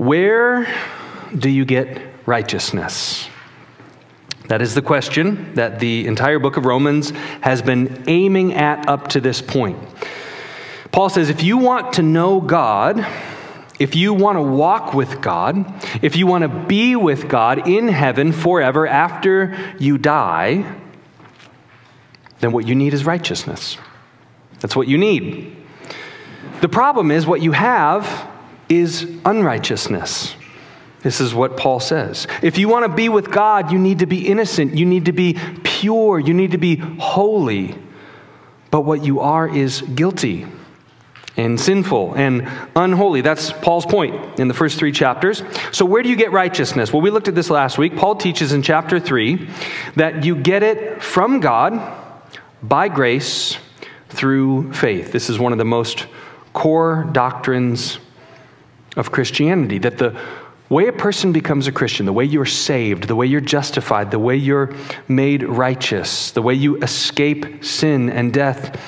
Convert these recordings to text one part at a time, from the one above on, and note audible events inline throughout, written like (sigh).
Where do you get righteousness? That is the question that the entire book of Romans has been aiming at up to this point. Paul says if you want to know God, if you want to walk with God, if you want to be with God in heaven forever after you die, then what you need is righteousness. That's what you need. The problem is what you have is unrighteousness. This is what Paul says. If you want to be with God, you need to be innocent. You need to be pure. You need to be holy. But what you are is guilty and sinful and unholy. That's Paul's point in the first three chapters. So, where do you get righteousness? Well, we looked at this last week. Paul teaches in chapter 3 that you get it from God by grace through faith. This is one of the most core doctrines of Christianity that the way a person becomes a Christian, the way you're saved, the way you're justified, the way you're made righteous, the way you escape sin and death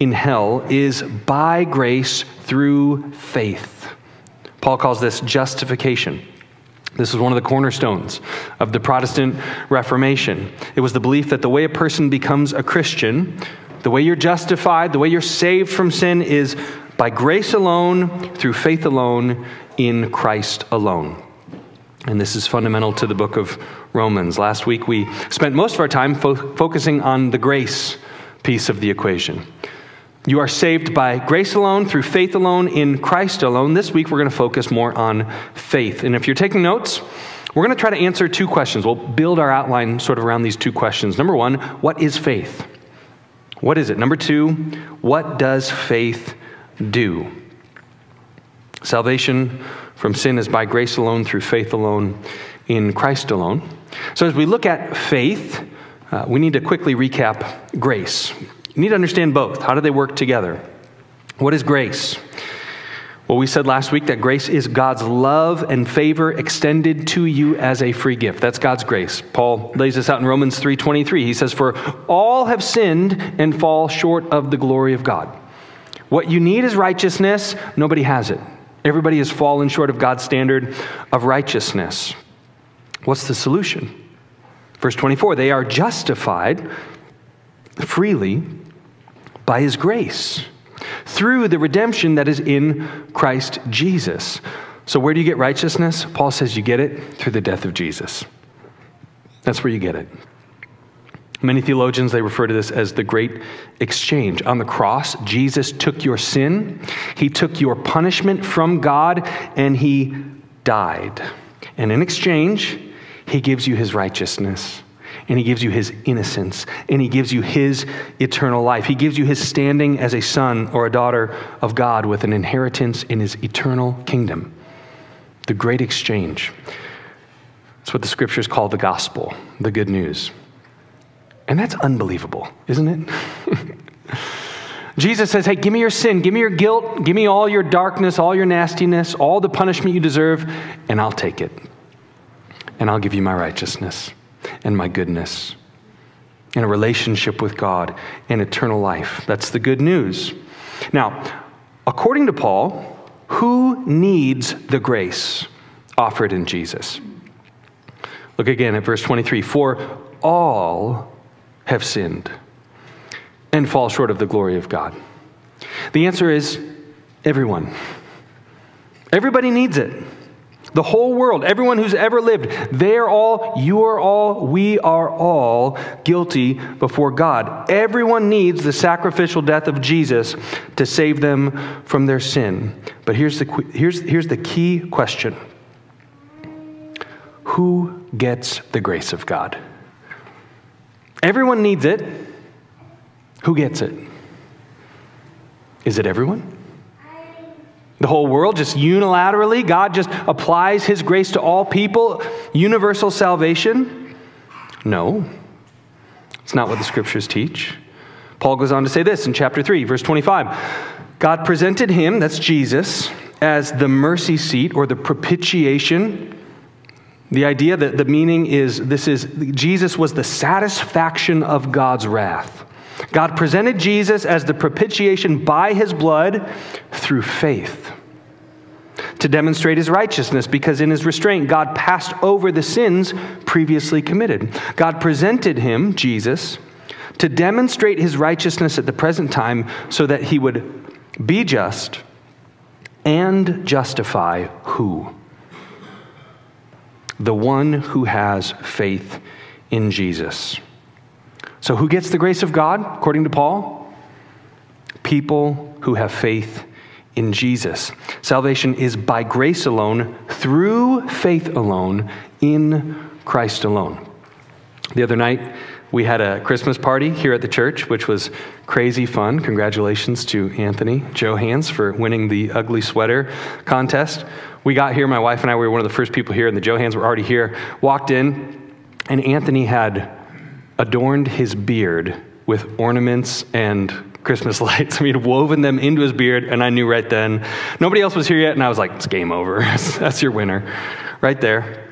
in hell is by grace through faith. Paul calls this justification. This is one of the cornerstones of the Protestant Reformation. It was the belief that the way a person becomes a Christian, the way you're justified, the way you're saved from sin is by grace alone, through faith alone, in Christ alone. And this is fundamental to the book of Romans. Last week we spent most of our time fo- focusing on the grace piece of the equation. You are saved by grace alone, through faith alone, in Christ alone. This week we're going to focus more on faith. And if you're taking notes, we're going to try to answer two questions. We'll build our outline sort of around these two questions. Number one, what is faith? What is it? Number two, what does faith do. Salvation from sin is by grace alone, through faith alone, in Christ alone. So, as we look at faith, uh, we need to quickly recap grace. You need to understand both. How do they work together? What is grace? Well, we said last week that grace is God's love and favor extended to you as a free gift. That's God's grace. Paul lays this out in Romans 3:23. He says, "For all have sinned and fall short of the glory of God." What you need is righteousness. Nobody has it. Everybody has fallen short of God's standard of righteousness. What's the solution? Verse 24 they are justified freely by his grace through the redemption that is in Christ Jesus. So, where do you get righteousness? Paul says you get it through the death of Jesus. That's where you get it. Many theologians, they refer to this as the great exchange. On the cross, Jesus took your sin, he took your punishment from God, and he died. And in exchange, he gives you his righteousness, and he gives you his innocence, and he gives you his eternal life. He gives you his standing as a son or a daughter of God with an inheritance in his eternal kingdom. The great exchange. That's what the scriptures call the gospel, the good news. And that's unbelievable, isn't it? (laughs) Jesus says, Hey, give me your sin, give me your guilt, give me all your darkness, all your nastiness, all the punishment you deserve, and I'll take it. And I'll give you my righteousness and my goodness and a relationship with God and eternal life. That's the good news. Now, according to Paul, who needs the grace offered in Jesus? Look again at verse 23 For all have sinned and fall short of the glory of God? The answer is everyone. Everybody needs it. The whole world, everyone who's ever lived, they're all, you are all, we are all guilty before God. Everyone needs the sacrificial death of Jesus to save them from their sin. But here's the, here's, here's the key question Who gets the grace of God? Everyone needs it. Who gets it? Is it everyone? The whole world, just unilaterally, God just applies His grace to all people, universal salvation? No. It's not what the scriptures teach. Paul goes on to say this in chapter 3, verse 25. God presented him, that's Jesus, as the mercy seat or the propitiation the idea that the meaning is this is Jesus was the satisfaction of God's wrath. God presented Jesus as the propitiation by his blood through faith. to demonstrate his righteousness, because in his restraint, God passed over the sins previously committed. God presented him, Jesus, to demonstrate his righteousness at the present time so that he would be just and justify who? The one who has faith in Jesus. So, who gets the grace of God, according to Paul? People who have faith in Jesus. Salvation is by grace alone, through faith alone, in Christ alone. The other night, we had a Christmas party here at the church, which was crazy fun. Congratulations to Anthony Johans for winning the ugly sweater contest. We got here, my wife and I we were one of the first people here, and the Johans were already here. Walked in, and Anthony had adorned his beard with ornaments and Christmas (laughs) lights. I mean, woven them into his beard, and I knew right then. Nobody else was here yet, and I was like, it's game over. (laughs) That's your winner, right there.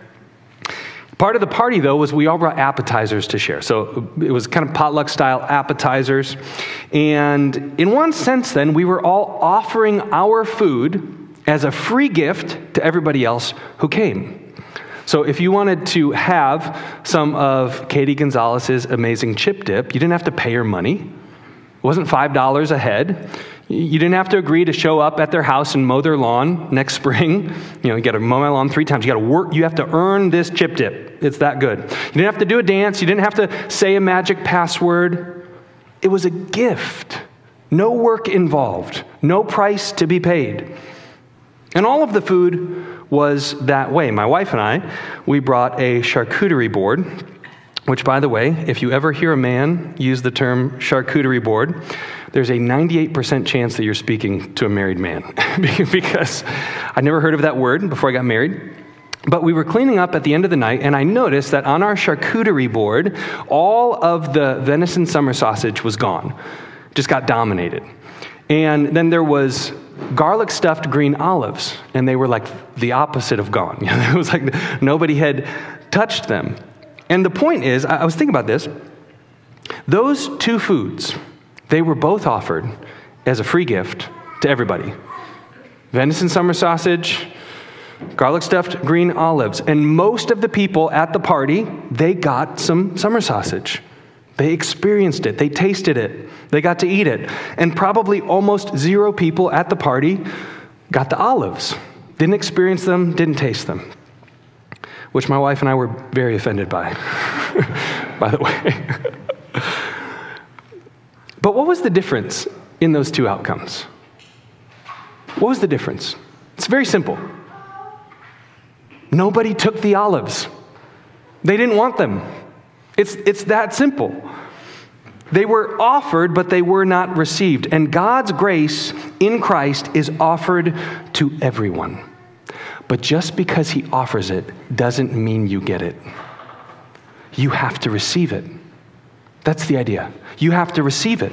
Part of the party, though, was we all brought appetizers to share. So it was kind of potluck style appetizers. And in one sense, then, we were all offering our food as a free gift to everybody else who came. So if you wanted to have some of Katie Gonzalez's amazing chip dip, you didn't have to pay her money. It wasn't $5 a head. You didn't have to agree to show up at their house and mow their lawn next (laughs) spring. You know, you got to mow my lawn three times. You got to work. You have to earn this chip dip. It's that good. You didn't have to do a dance. You didn't have to say a magic password. It was a gift. No work involved. No price to be paid. And all of the food was that way. My wife and I, we brought a charcuterie board, which, by the way, if you ever hear a man use the term charcuterie board, there's a 98% chance that you're speaking to a married man (laughs) because I never heard of that word before I got married. But we were cleaning up at the end of the night, and I noticed that on our charcuterie board, all of the venison summer sausage was gone, just got dominated. And then there was garlic stuffed green olives, and they were like the opposite of gone. (laughs) it was like nobody had touched them. And the point is, I was thinking about this. Those two foods, they were both offered as a free gift to everybody venison summer sausage, garlic stuffed green olives. And most of the people at the party, they got some summer sausage. They experienced it, they tasted it, they got to eat it. And probably almost zero people at the party got the olives, didn't experience them, didn't taste them, which my wife and I were very offended by, (laughs) by the way. (laughs) But what was the difference in those two outcomes? What was the difference? It's very simple. Nobody took the olives, they didn't want them. It's, it's that simple. They were offered, but they were not received. And God's grace in Christ is offered to everyone. But just because He offers it doesn't mean you get it. You have to receive it. That's the idea. You have to receive it.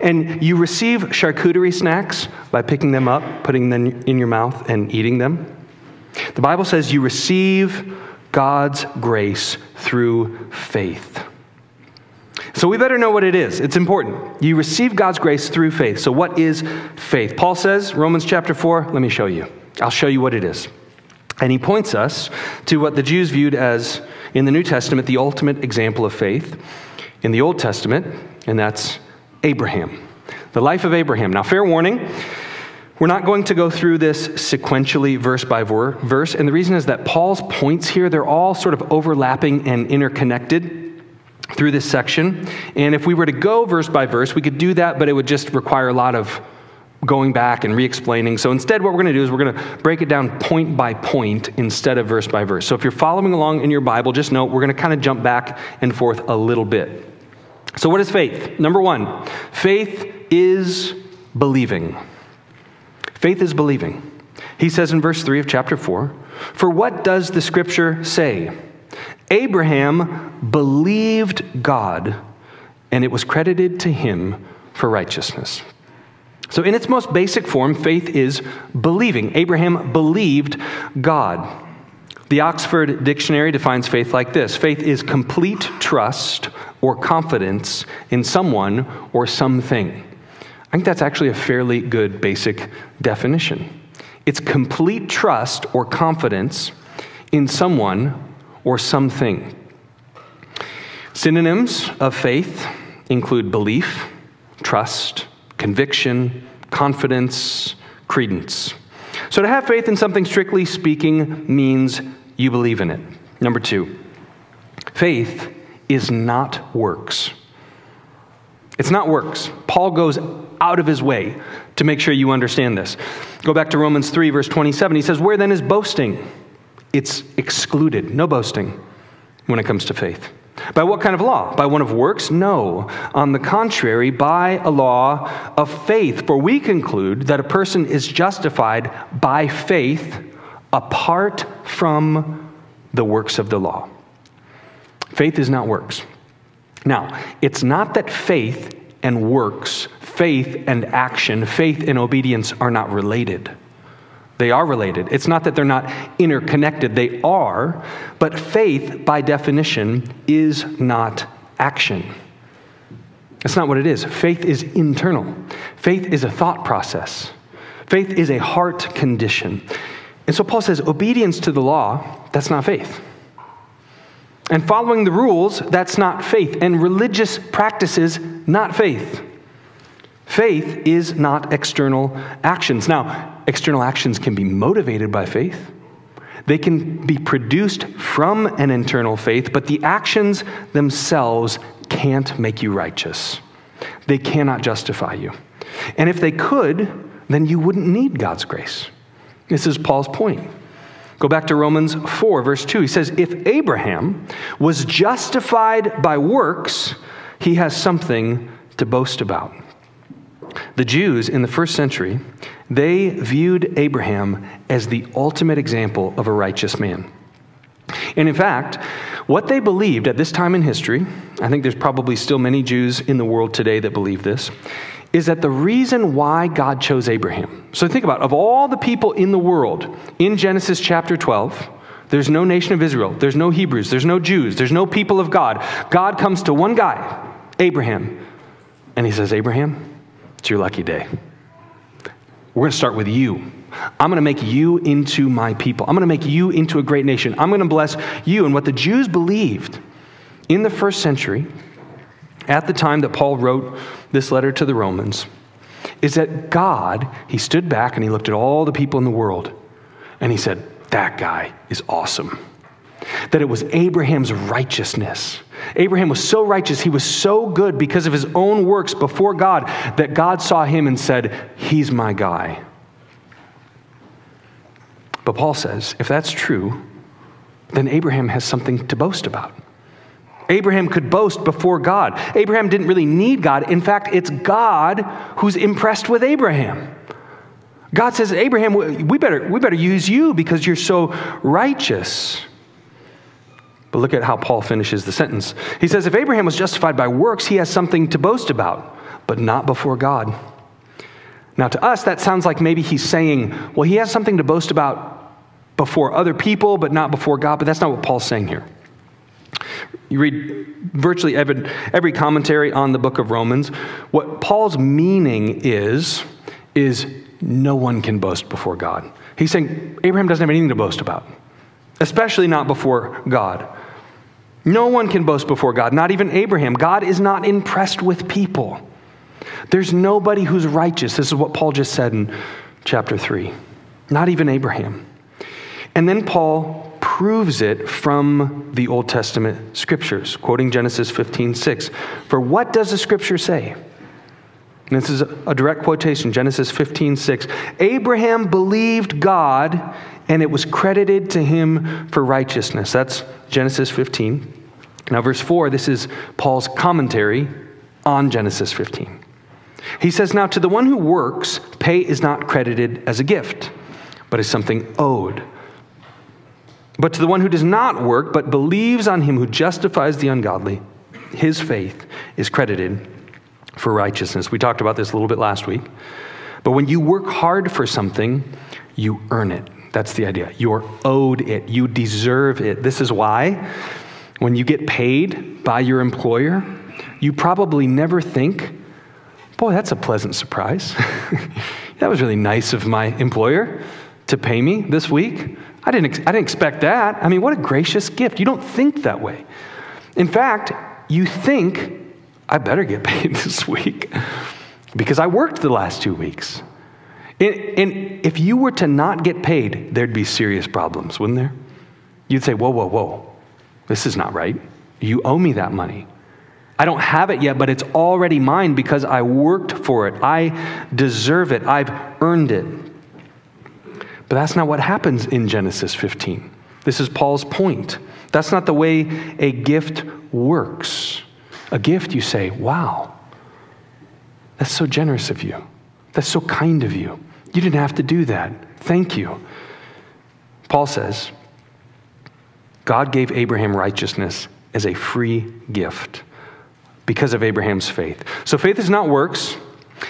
And you receive charcuterie snacks by picking them up, putting them in your mouth, and eating them. The Bible says you receive God's grace through faith. So we better know what it is. It's important. You receive God's grace through faith. So, what is faith? Paul says, Romans chapter 4, let me show you. I'll show you what it is. And he points us to what the Jews viewed as, in the New Testament, the ultimate example of faith in the Old Testament, and that's Abraham. The life of Abraham. Now, fair warning, we're not going to go through this sequentially verse by verse, and the reason is that Paul's points here, they're all sort of overlapping and interconnected through this section. And if we were to go verse by verse, we could do that, but it would just require a lot of going back and re explaining. So instead, what we're going to do is we're going to break it down point by point instead of verse by verse. So if you're following along in your Bible, just note we're going to kind of jump back and forth a little bit. So, what is faith? Number one, faith is believing. Faith is believing. He says in verse 3 of chapter 4 For what does the scripture say? Abraham believed God, and it was credited to him for righteousness. So, in its most basic form, faith is believing. Abraham believed God. The Oxford Dictionary defines faith like this faith is complete trust or confidence in someone or something. I think that's actually a fairly good basic definition. It's complete trust or confidence in someone or something. Synonyms of faith include belief, trust, conviction, confidence, credence. So to have faith in something, strictly speaking, means you believe in it. Number two, faith is not works. It's not works. Paul goes out of his way to make sure you understand this. Go back to Romans 3, verse 27. He says, Where then is boasting? It's excluded. No boasting when it comes to faith. By what kind of law? By one of works? No. On the contrary, by a law of faith. For we conclude that a person is justified by faith apart from the works of the law. Faith is not works. Now, it's not that faith and works, faith and action, faith and obedience are not related. They are related. It's not that they're not interconnected, they are, but faith, by definition, is not action. That's not what it is. Faith is internal, faith is a thought process, faith is a heart condition. And so Paul says obedience to the law, that's not faith. And following the rules, that's not faith. And religious practices, not faith. Faith is not external actions. Now, external actions can be motivated by faith. They can be produced from an internal faith, but the actions themselves can't make you righteous. They cannot justify you. And if they could, then you wouldn't need God's grace. This is Paul's point. Go back to Romans 4, verse 2. He says, If Abraham was justified by works, he has something to boast about. The Jews in the first century, they viewed Abraham as the ultimate example of a righteous man. And in fact, what they believed at this time in history, I think there's probably still many Jews in the world today that believe this, is that the reason why God chose Abraham. So think about it, of all the people in the world in Genesis chapter 12, there's no nation of Israel, there's no Hebrews, there's no Jews, there's no people of God. God comes to one guy, Abraham, and he says, "Abraham, it's your lucky day. We're going to start with you. I'm going to make you into my people. I'm going to make you into a great nation. I'm going to bless you. And what the Jews believed in the first century at the time that Paul wrote this letter to the Romans is that God, he stood back and he looked at all the people in the world and he said, That guy is awesome. That it was Abraham's righteousness. Abraham was so righteous, he was so good because of his own works before God that God saw him and said, He's my guy. But Paul says, if that's true, then Abraham has something to boast about. Abraham could boast before God. Abraham didn't really need God. In fact, it's God who's impressed with Abraham. God says, Abraham, we better, we better use you because you're so righteous. But look at how Paul finishes the sentence. He says, If Abraham was justified by works, he has something to boast about, but not before God. Now, to us, that sounds like maybe he's saying, well, he has something to boast about before other people, but not before God. But that's not what Paul's saying here. You read virtually every, every commentary on the book of Romans. What Paul's meaning is, is no one can boast before God. He's saying Abraham doesn't have anything to boast about, especially not before God. No one can boast before God, not even Abraham. God is not impressed with people. There's nobody who's righteous. This is what Paul just said in chapter 3. Not even Abraham. And then Paul proves it from the Old Testament scriptures, quoting Genesis 15 6. For what does the scripture say? And this is a direct quotation, Genesis 15 6. Abraham believed God, and it was credited to him for righteousness. That's Genesis 15. Now, verse 4, this is Paul's commentary on Genesis 15. He says, Now to the one who works, pay is not credited as a gift, but as something owed. But to the one who does not work, but believes on him who justifies the ungodly, his faith is credited for righteousness. We talked about this a little bit last week. But when you work hard for something, you earn it. That's the idea. You're owed it, you deserve it. This is why when you get paid by your employer, you probably never think, boy, that's a pleasant surprise. (laughs) that was really nice of my employer to pay me this week? I didn't, I didn't expect that. I mean, what a gracious gift. You don't think that way. In fact, you think, I better get (laughs) paid this week because I worked the last two weeks. And, and if you were to not get paid, there'd be serious problems, wouldn't there? You'd say, Whoa, whoa, whoa, this is not right. You owe me that money. I don't have it yet, but it's already mine because I worked for it. I deserve it. I've earned it. But that's not what happens in Genesis 15. This is Paul's point. That's not the way a gift works. A gift, you say, wow, that's so generous of you. That's so kind of you. You didn't have to do that. Thank you. Paul says, God gave Abraham righteousness as a free gift because of Abraham's faith. So faith is not works.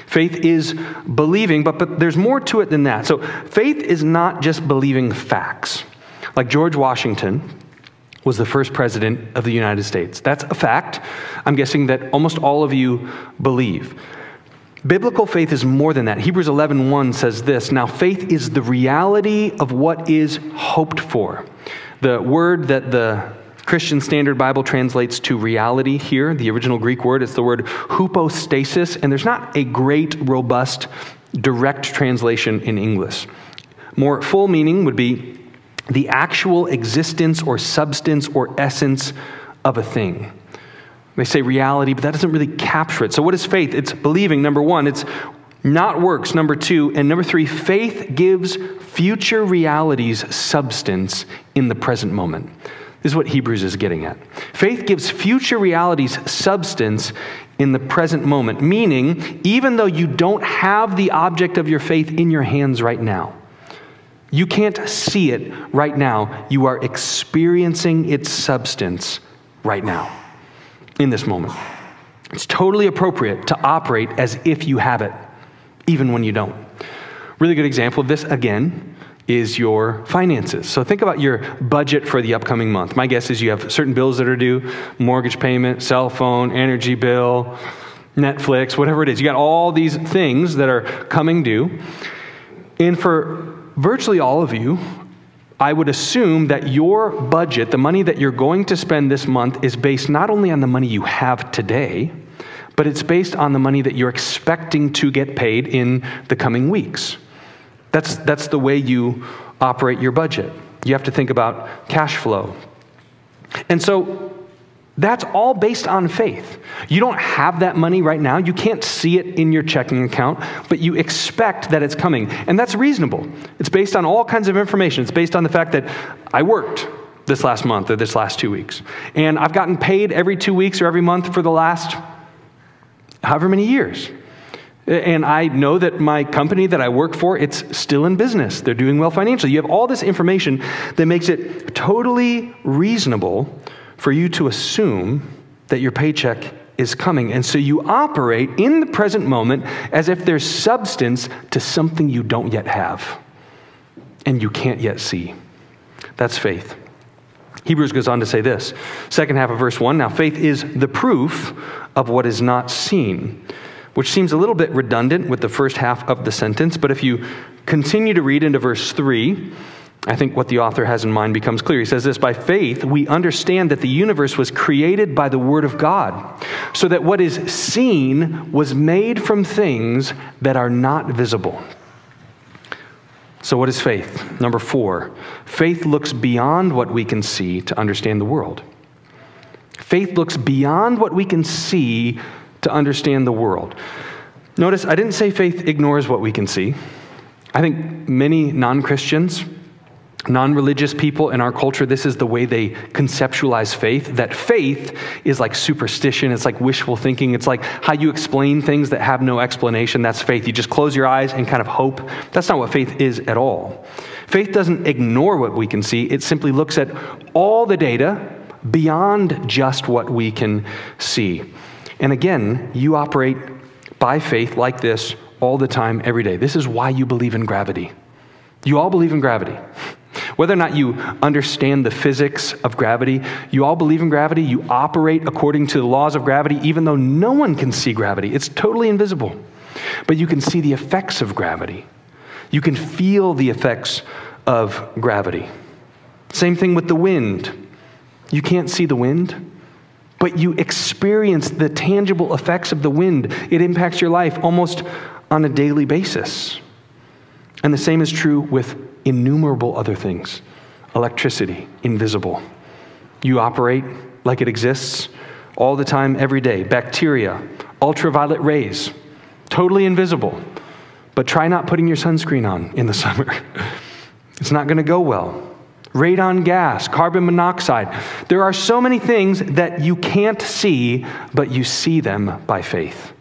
Faith is believing, but, but there's more to it than that. So faith is not just believing facts. Like George Washington was the first president of the United States. That's a fact. I'm guessing that almost all of you believe. Biblical faith is more than that. Hebrews 11:1 says this, "Now faith is the reality of what is hoped for." The word that the Christian Standard Bible translates to reality here, the original Greek word, is the word hypostasis, and there's not a great, robust, direct translation in English. More full meaning would be the actual existence or substance or essence of a thing. They say reality, but that doesn't really capture it. So, what is faith? It's believing, number one. It's not works, number two. And number three, faith gives future realities substance in the present moment. This is what Hebrews is getting at. Faith gives future realities substance in the present moment, meaning, even though you don't have the object of your faith in your hands right now, you can't see it right now, you are experiencing its substance right now, in this moment. It's totally appropriate to operate as if you have it, even when you don't. Really good example of this, again, is your finances. So think about your budget for the upcoming month. My guess is you have certain bills that are due mortgage payment, cell phone, energy bill, Netflix, whatever it is. You got all these things that are coming due. And for virtually all of you, I would assume that your budget, the money that you're going to spend this month, is based not only on the money you have today, but it's based on the money that you're expecting to get paid in the coming weeks. That's, that's the way you operate your budget. You have to think about cash flow. And so that's all based on faith. You don't have that money right now. You can't see it in your checking account, but you expect that it's coming. And that's reasonable. It's based on all kinds of information. It's based on the fact that I worked this last month or this last two weeks. And I've gotten paid every two weeks or every month for the last however many years. And I know that my company that I work for, it's still in business. They're doing well financially. You have all this information that makes it totally reasonable for you to assume that your paycheck is coming. And so you operate in the present moment as if there's substance to something you don't yet have and you can't yet see. That's faith. Hebrews goes on to say this, second half of verse 1 Now faith is the proof of what is not seen which seems a little bit redundant with the first half of the sentence, but if you continue to read into verse 3, I think what the author has in mind becomes clear. He says this By faith, we understand that the universe was created by the Word of God, so that what is seen was made from things that are not visible. So, what is faith? Number four, faith looks beyond what we can see to understand the world. Faith looks beyond what we can see to understand the world. Notice, I didn't say faith ignores what we can see. I think many non Christians, non religious people in our culture, this is the way they conceptualize faith that faith is like superstition, it's like wishful thinking, it's like how you explain things that have no explanation. That's faith. You just close your eyes and kind of hope. That's not what faith is at all. Faith doesn't ignore what we can see, it simply looks at all the data beyond just what we can see. And again, you operate by faith like this all the time, every day. This is why you believe in gravity. You all believe in gravity. Whether or not you understand the physics of gravity, you all believe in gravity. You operate according to the laws of gravity, even though no one can see gravity. It's totally invisible. But you can see the effects of gravity. You can feel the effects of gravity. Same thing with the wind. You can't see the wind, but you experience the tangible effects of the wind. It impacts your life almost on a daily basis. And the same is true with innumerable other things electricity, invisible. You operate like it exists all the time, every day. Bacteria, ultraviolet rays, totally invisible. But try not putting your sunscreen on in the (laughs) summer. it's not going to go well. Radon gas, carbon monoxide. There are so many things that you can't see, but you see them by faith.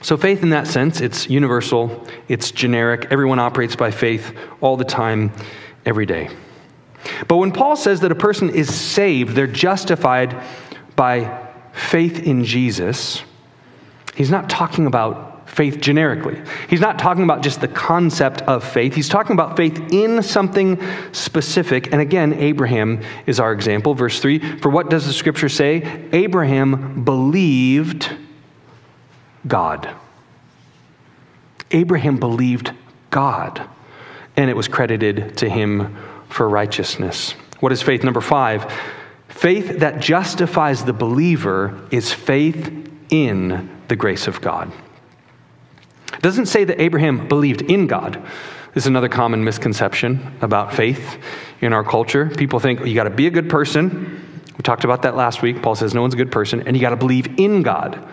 So, faith in that sense, it's universal, it's generic. Everyone operates by faith all the time, every day. But when Paul says that a person is saved, they're justified by faith in Jesus, he's not talking about faith generically. He's not talking about just the concept of faith. He's talking about faith in something specific. And again, Abraham is our example. Verse 3 For what does the scripture say? Abraham believed God. Abraham believed God, and it was credited to him for righteousness. What is faith? Number five faith that justifies the believer is faith in the grace of God. It doesn't say that Abraham believed in God. This is another common misconception about faith in our culture. People think you got to be a good person. We talked about that last week. Paul says no one's a good person, and you got to believe in God.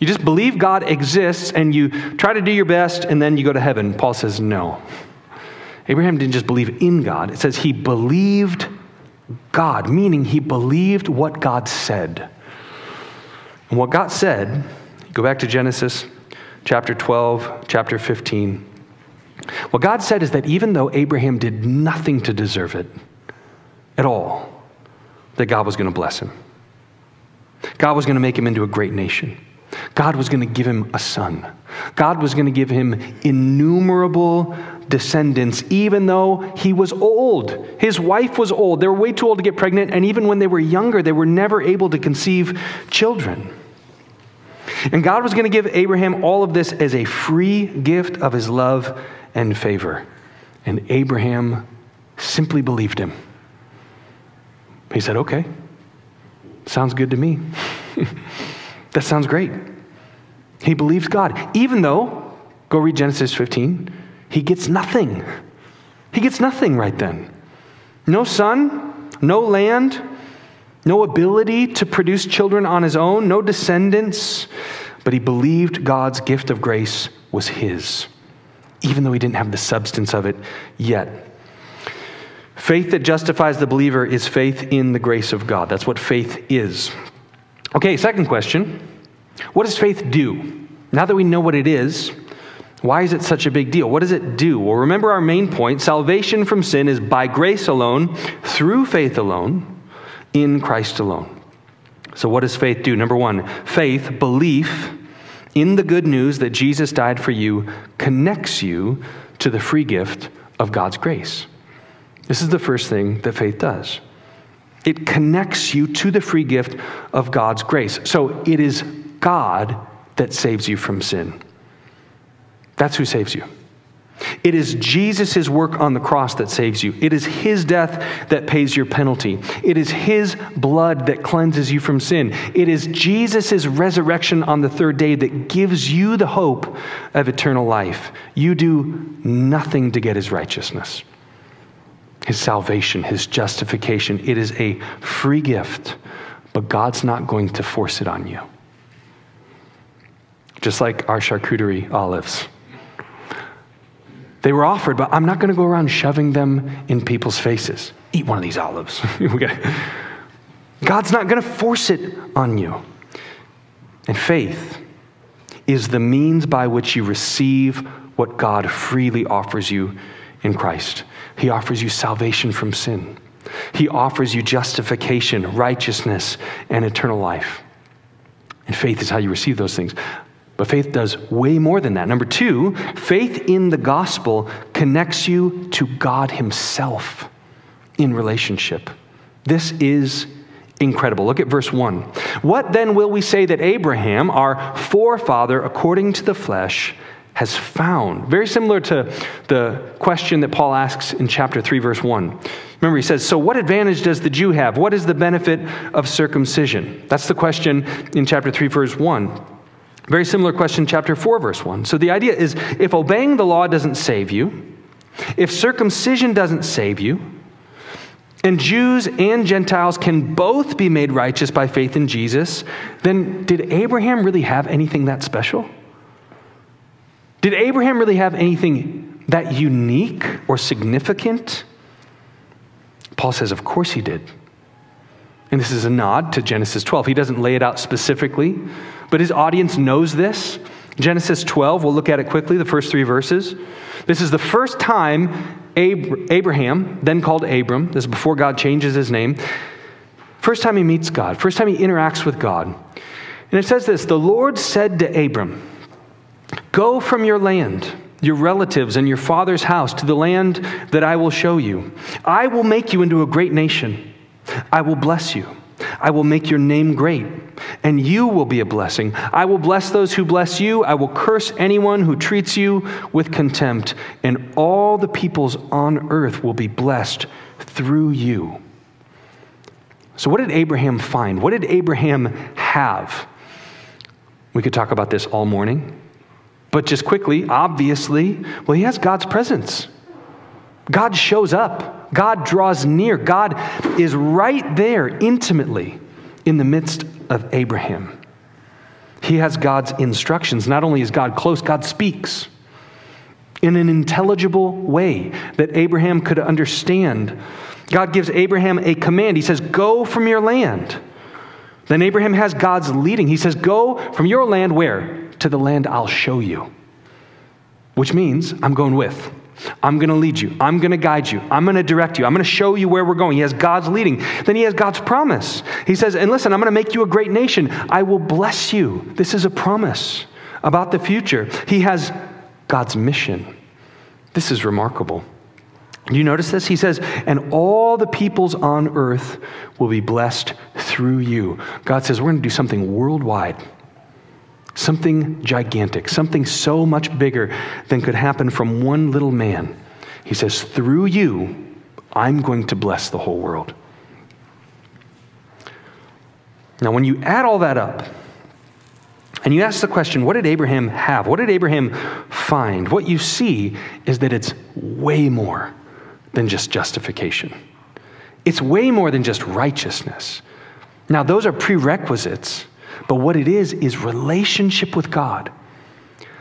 You just believe God exists and you try to do your best and then you go to heaven. Paul says no. Abraham didn't just believe in God, it says he believed God, meaning he believed what God said. And what God said, go back to Genesis chapter 12, chapter 15. What God said is that even though Abraham did nothing to deserve it at all, that God was going to bless him. God was going to make him into a great nation. God was going to give him a son. God was going to give him innumerable descendants, even though he was old. His wife was old. They were way too old to get pregnant, and even when they were younger, they were never able to conceive children. And God was going to give Abraham all of this as a free gift of his love and favor. And Abraham simply believed him. He said, Okay, sounds good to me. (laughs) That sounds great. He believes God, even though, go read Genesis 15, he gets nothing. He gets nothing right then. No son, no land, no ability to produce children on his own, no descendants, but he believed God's gift of grace was his, even though he didn't have the substance of it yet. Faith that justifies the believer is faith in the grace of God. That's what faith is. Okay, second question What does faith do? Now that we know what it is, why is it such a big deal? What does it do? Well, remember our main point salvation from sin is by grace alone, through faith alone, in Christ alone. So, what does faith do? Number one, faith, belief in the good news that Jesus died for you, connects you to the free gift of God's grace. This is the first thing that faith does. It connects you to the free gift of God's grace. So it is God that saves you from sin. That's who saves you. It is Jesus' work on the cross that saves you. It is his death that pays your penalty. It is his blood that cleanses you from sin. It is Jesus' resurrection on the third day that gives you the hope of eternal life. You do nothing to get his righteousness his salvation, his justification. It is a free gift, but God's not going to force it on you. Just like our charcuterie olives. They were offered, but I'm not going to go around shoving them in people's faces. Eat one of these olives. (laughs) God's not going to force it on you. And faith is the means by which you receive what God freely offers you in Christ. He offers you salvation from sin. He offers you justification, righteousness, and eternal life. And faith is how you receive those things. But faith does way more than that. Number two, faith in the gospel connects you to God Himself in relationship. This is incredible. Look at verse 1. What then will we say that Abraham, our forefather according to the flesh, has found. Very similar to the question that Paul asks in chapter 3, verse 1. Remember, he says, So what advantage does the Jew have? What is the benefit of circumcision? That's the question in chapter 3, verse 1. Very similar question, chapter 4, verse 1. So the idea is if obeying the law doesn't save you, if circumcision doesn't save you, and Jews and Gentiles can both be made righteous by faith in Jesus, then did Abraham really have anything that special? Did Abraham really have anything that unique or significant? Paul says, Of course he did. And this is a nod to Genesis 12. He doesn't lay it out specifically, but his audience knows this. Genesis 12, we'll look at it quickly, the first three verses. This is the first time Abraham, then called Abram, this is before God changes his name, first time he meets God, first time he interacts with God. And it says this The Lord said to Abram, Go from your land, your relatives, and your father's house to the land that I will show you. I will make you into a great nation. I will bless you. I will make your name great, and you will be a blessing. I will bless those who bless you. I will curse anyone who treats you with contempt, and all the peoples on earth will be blessed through you. So, what did Abraham find? What did Abraham have? We could talk about this all morning. But just quickly, obviously, well, he has God's presence. God shows up. God draws near. God is right there intimately in the midst of Abraham. He has God's instructions. Not only is God close, God speaks in an intelligible way that Abraham could understand. God gives Abraham a command. He says, Go from your land. Then Abraham has God's leading. He says, Go from your land where? to the land I'll show you. Which means I'm going with. I'm going to lead you. I'm going to guide you. I'm going to direct you. I'm going to show you where we're going. He has God's leading. Then he has God's promise. He says, And listen, I'm going to make you a great nation. I will bless you. This is a promise about the future. He has God's mission. This is remarkable. Do you notice this? He says, And all the peoples on earth will be blessed through you. God says, We're going to do something worldwide. Something gigantic, something so much bigger than could happen from one little man. He says, Through you, I'm going to bless the whole world. Now, when you add all that up, and you ask the question, what did Abraham have? What did Abraham find? What you see is that it's way more than just justification. It's way more than just righteousness. Now, those are prerequisites but what it is, is relationship with God.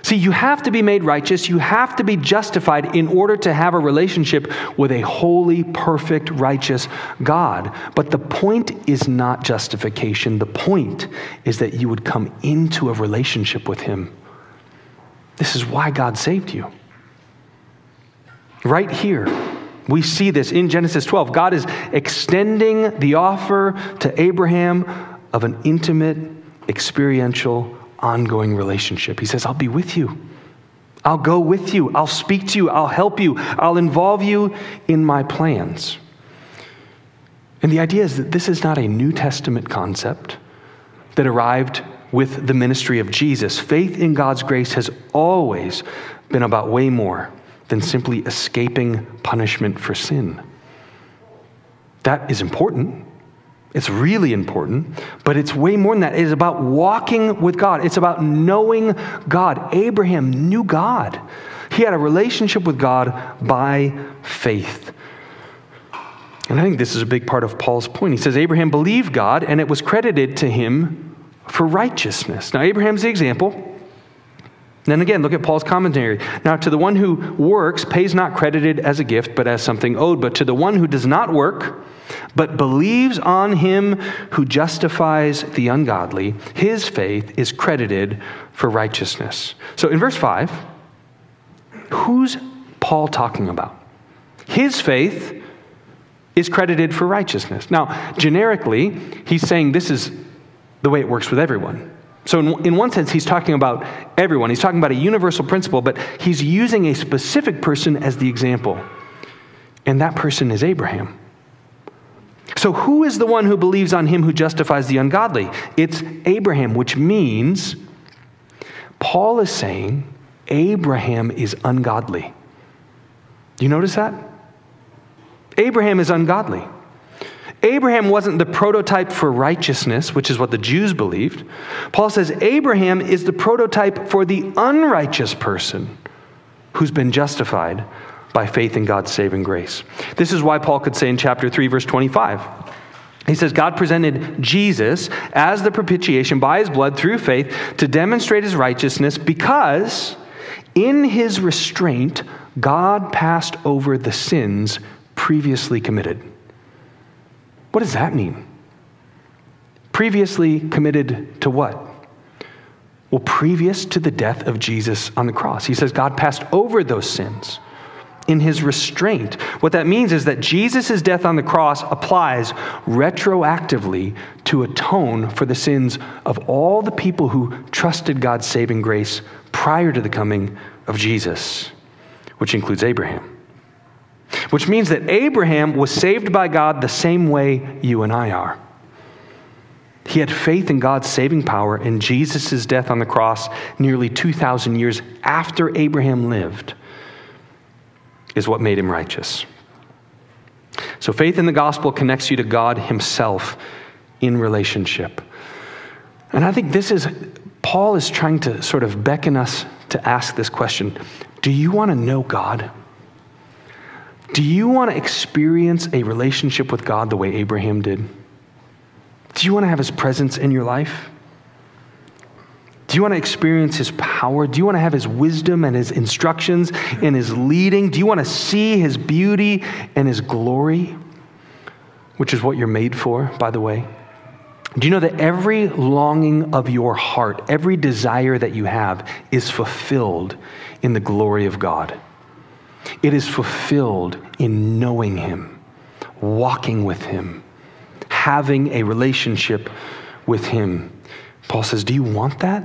See, you have to be made righteous, you have to be justified in order to have a relationship with a holy, perfect, righteous God. But the point is not justification. The point is that you would come into a relationship with Him. This is why God saved you. Right here, we see this in Genesis 12. God is extending the offer to Abraham of an intimate experiential, ongoing relationship. He says, I'll be with you. I'll go with you. I'll speak to you. I'll help you. I'll involve you in my plans. And the idea is that this is not a New Testament concept that arrived with the ministry of Jesus. Faith in God's grace has always been about way more than simply escaping punishment for sin. That is important. It's really important, but it's way more than that. It is about walking with God, it's about knowing God. Abraham knew God, he had a relationship with God by faith. And I think this is a big part of Paul's point. He says, Abraham believed God, and it was credited to him for righteousness. Now, Abraham's the example. Then again, look at Paul's commentary. Now, to the one who works, pays not credited as a gift, but as something owed. But to the one who does not work, but believes on him who justifies the ungodly, his faith is credited for righteousness. So in verse 5, who's Paul talking about? His faith is credited for righteousness. Now, generically, he's saying this is the way it works with everyone. So, in, in one sense, he's talking about everyone. He's talking about a universal principle, but he's using a specific person as the example. And that person is Abraham. So, who is the one who believes on him who justifies the ungodly? It's Abraham, which means Paul is saying Abraham is ungodly. Do you notice that? Abraham is ungodly. Abraham wasn't the prototype for righteousness, which is what the Jews believed. Paul says Abraham is the prototype for the unrighteous person who's been justified by faith in God's saving grace. This is why Paul could say in chapter 3, verse 25, he says, God presented Jesus as the propitiation by his blood through faith to demonstrate his righteousness because in his restraint, God passed over the sins previously committed. What does that mean? Previously committed to what? Well, previous to the death of Jesus on the cross. He says God passed over those sins in his restraint. What that means is that Jesus' death on the cross applies retroactively to atone for the sins of all the people who trusted God's saving grace prior to the coming of Jesus, which includes Abraham. Which means that Abraham was saved by God the same way you and I are. He had faith in God's saving power, and Jesus' death on the cross, nearly 2,000 years after Abraham lived, is what made him righteous. So, faith in the gospel connects you to God Himself in relationship. And I think this is, Paul is trying to sort of beckon us to ask this question Do you want to know God? Do you want to experience a relationship with God the way Abraham did? Do you want to have his presence in your life? Do you want to experience his power? Do you want to have his wisdom and his instructions and his leading? Do you want to see his beauty and his glory? Which is what you're made for, by the way. Do you know that every longing of your heart, every desire that you have, is fulfilled in the glory of God? It is fulfilled in knowing Him, walking with Him, having a relationship with Him. Paul says, Do you want that?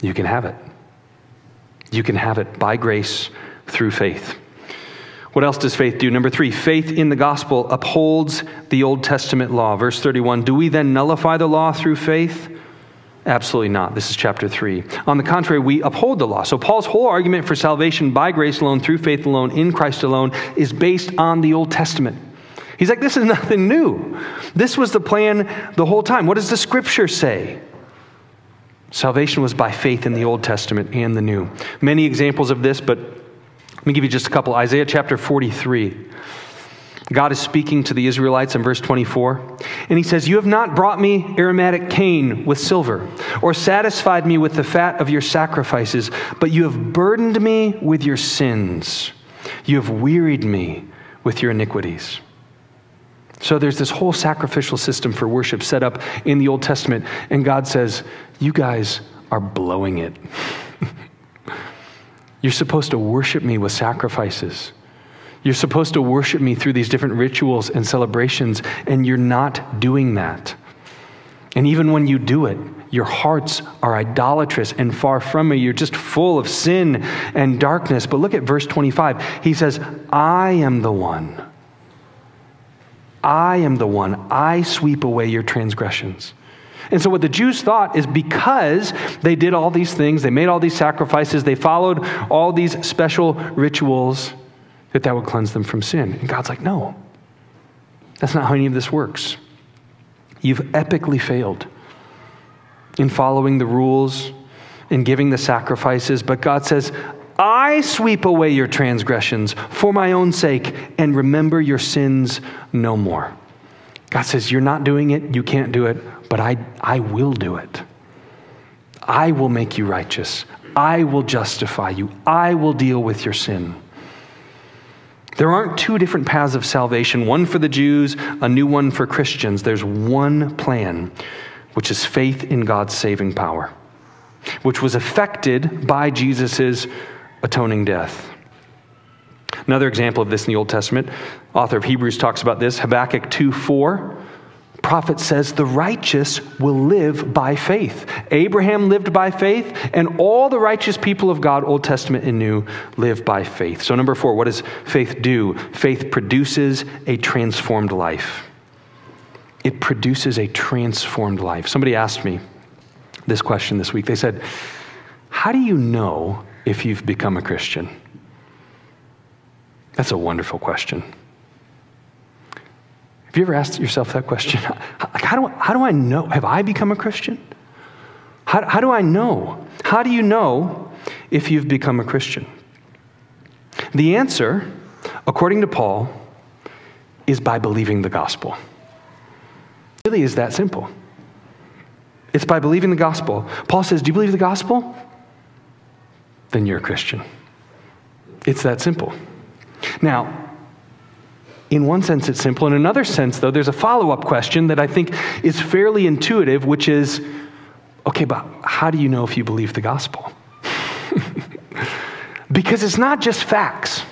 You can have it. You can have it by grace through faith. What else does faith do? Number three, faith in the gospel upholds the Old Testament law. Verse 31 Do we then nullify the law through faith? Absolutely not. This is chapter 3. On the contrary, we uphold the law. So, Paul's whole argument for salvation by grace alone, through faith alone, in Christ alone, is based on the Old Testament. He's like, this is (laughs) nothing new. This was the plan the whole time. What does the scripture say? Salvation was by faith in the Old Testament and the New. Many examples of this, but let me give you just a couple. Isaiah chapter 43. God is speaking to the Israelites in verse 24, and he says, You have not brought me aromatic cane with silver, or satisfied me with the fat of your sacrifices, but you have burdened me with your sins. You have wearied me with your iniquities. So there's this whole sacrificial system for worship set up in the Old Testament, and God says, You guys are blowing it. (laughs) You're supposed to worship me with sacrifices. You're supposed to worship me through these different rituals and celebrations, and you're not doing that. And even when you do it, your hearts are idolatrous and far from me. You're just full of sin and darkness. But look at verse 25. He says, I am the one. I am the one. I sweep away your transgressions. And so, what the Jews thought is because they did all these things, they made all these sacrifices, they followed all these special rituals, that that would cleanse them from sin. And God's like, no, that's not how any of this works. You've epically failed in following the rules, in giving the sacrifices, but God says, I sweep away your transgressions for my own sake and remember your sins no more. God says, You're not doing it, you can't do it, but I, I will do it. I will make you righteous. I will justify you. I will deal with your sin. There aren't two different paths of salvation, one for the Jews, a new one for Christians. There's one plan, which is faith in God's saving power, which was effected by Jesus' atoning death. Another example of this in the Old Testament, author of Hebrews talks about this, Habakkuk 2 4 prophet says the righteous will live by faith. Abraham lived by faith, and all the righteous people of God, Old Testament and New, live by faith. So, number four, what does faith do? Faith produces a transformed life. It produces a transformed life. Somebody asked me this question this week. They said, How do you know if you've become a Christian? That's a wonderful question. Have you ever asked yourself that question? (laughs) How do, how do I know? Have I become a Christian? How, how do I know? How do you know if you've become a Christian? The answer, according to Paul, is by believing the gospel. It really is that simple. It's by believing the gospel. Paul says, Do you believe the gospel? Then you're a Christian. It's that simple. Now, in one sense, it's simple. In another sense, though, there's a follow up question that I think is fairly intuitive, which is okay, but how do you know if you believe the gospel? (laughs) because it's not just facts.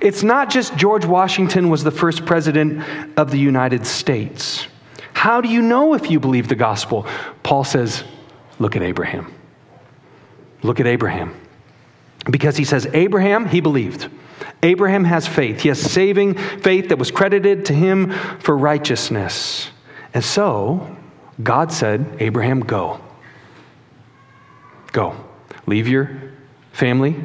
It's not just George Washington was the first president of the United States. How do you know if you believe the gospel? Paul says, look at Abraham. Look at Abraham. Because he says, Abraham, he believed. Abraham has faith. He has saving faith that was credited to him for righteousness. And so, God said, Abraham, go. Go. Leave your family,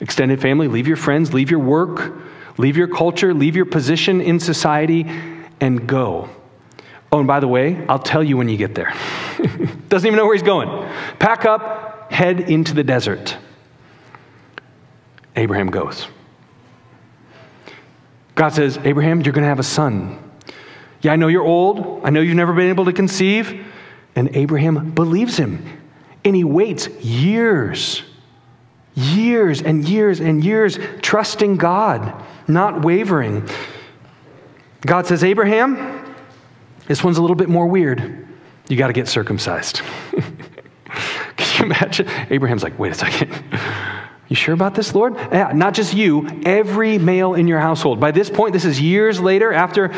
extended family, leave your friends, leave your work, leave your culture, leave your position in society, and go. Oh, and by the way, I'll tell you when you get there. (laughs) Doesn't even know where he's going. Pack up, head into the desert. Abraham goes. God says, Abraham, you're going to have a son. Yeah, I know you're old. I know you've never been able to conceive. And Abraham believes him. And he waits years, years and years and years, trusting God, not wavering. God says, Abraham, this one's a little bit more weird. You got to get circumcised. (laughs) Can you imagine? Abraham's like, wait a second. You sure about this, Lord? Yeah, not just you, every male in your household. By this point, this is years later after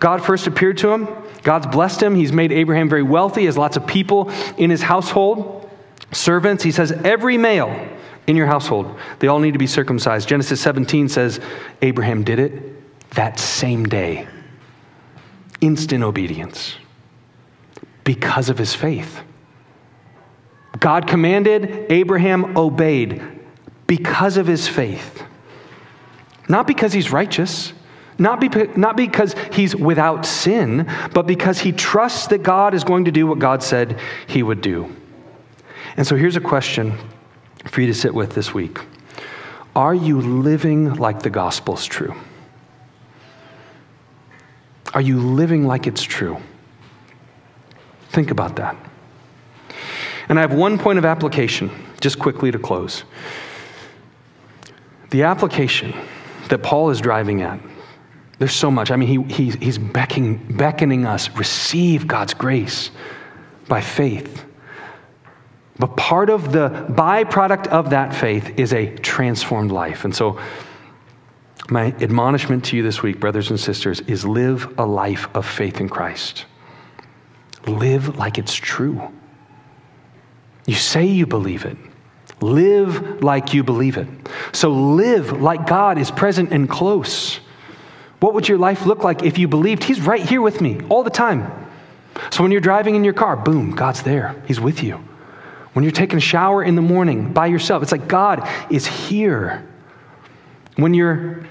God first appeared to him. God's blessed him. He's made Abraham very wealthy, has lots of people in his household, servants. He says, every male in your household, they all need to be circumcised. Genesis 17 says, Abraham did it that same day. Instant obedience because of his faith. God commanded, Abraham obeyed because of his faith. Not because he's righteous, not, be, not because he's without sin, but because he trusts that God is going to do what God said he would do. And so here's a question for you to sit with this week Are you living like the gospel's true? Are you living like it's true? Think about that. And I have one point of application, just quickly to close. The application that Paul is driving at, there's so much. I mean, he, he, he's beckoning, beckoning us, receive God's grace by faith. But part of the byproduct of that faith is a transformed life. And so, my admonishment to you this week, brothers and sisters, is live a life of faith in Christ. Live like it's true. You say you believe it. Live like you believe it. So live like God is present and close. What would your life look like if you believed He's right here with me all the time? So when you're driving in your car, boom, God's there. He's with you. When you're taking a shower in the morning by yourself, it's like God is here. When you're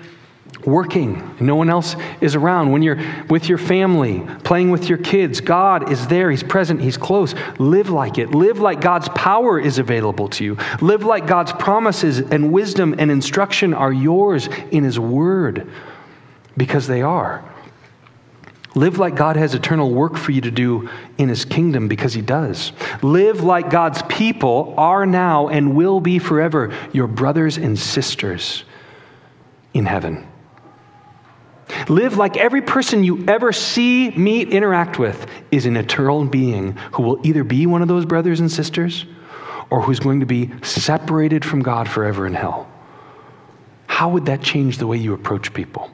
working no one else is around, when you're with your family, playing with your kids, God is there. He's present. He's close. Live like it. Live like God's power is available to you. Live like God's promises and wisdom and instruction are yours in His Word because they are. Live like God has eternal work for you to do in His kingdom because He does. Live like God's people are now and will be forever your brothers and sisters in heaven. Live like every person you ever see, meet, interact with is an eternal being who will either be one of those brothers and sisters or who's going to be separated from God forever in hell. How would that change the way you approach people?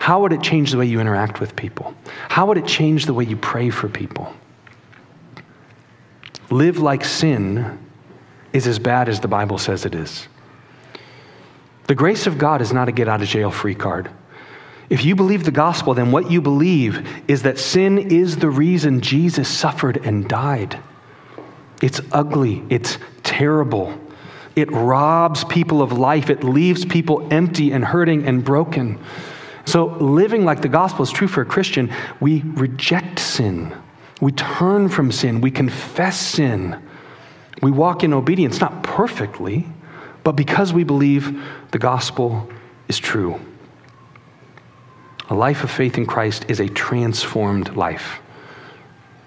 How would it change the way you interact with people? How would it change the way you pray for people? Live like sin is as bad as the Bible says it is. The grace of God is not a get out of jail free card. If you believe the gospel, then what you believe is that sin is the reason Jesus suffered and died. It's ugly, it's terrible. It robs people of life, it leaves people empty and hurting and broken. So, living like the gospel is true for a Christian, we reject sin, we turn from sin, we confess sin, we walk in obedience, not perfectly, but because we believe the gospel is true. A life of faith in Christ is a transformed life,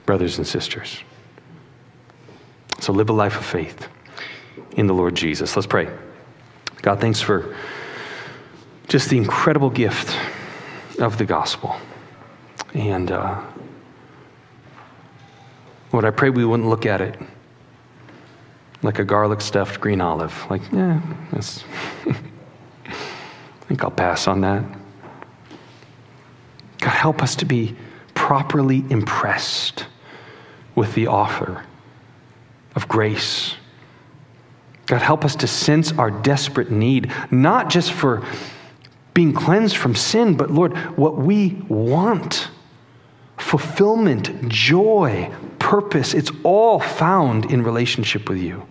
brothers and sisters. So live a life of faith in the Lord Jesus. Let's pray. God, thanks for just the incredible gift of the gospel. And uh, Lord, I pray we wouldn't look at it like a garlic stuffed green olive. Like, yeah, (laughs) I think I'll pass on that. Help us to be properly impressed with the author of grace. God, help us to sense our desperate need, not just for being cleansed from sin, but Lord, what we want fulfillment, joy, purpose it's all found in relationship with you.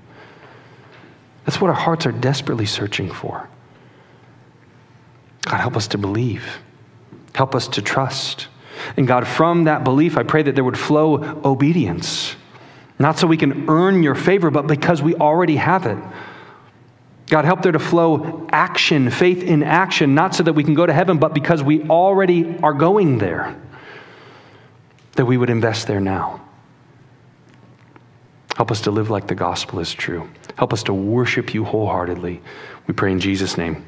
That's what our hearts are desperately searching for. God, help us to believe. Help us to trust. And God, from that belief, I pray that there would flow obedience. Not so we can earn your favor, but because we already have it. God, help there to flow action, faith in action, not so that we can go to heaven, but because we already are going there, that we would invest there now. Help us to live like the gospel is true. Help us to worship you wholeheartedly. We pray in Jesus' name.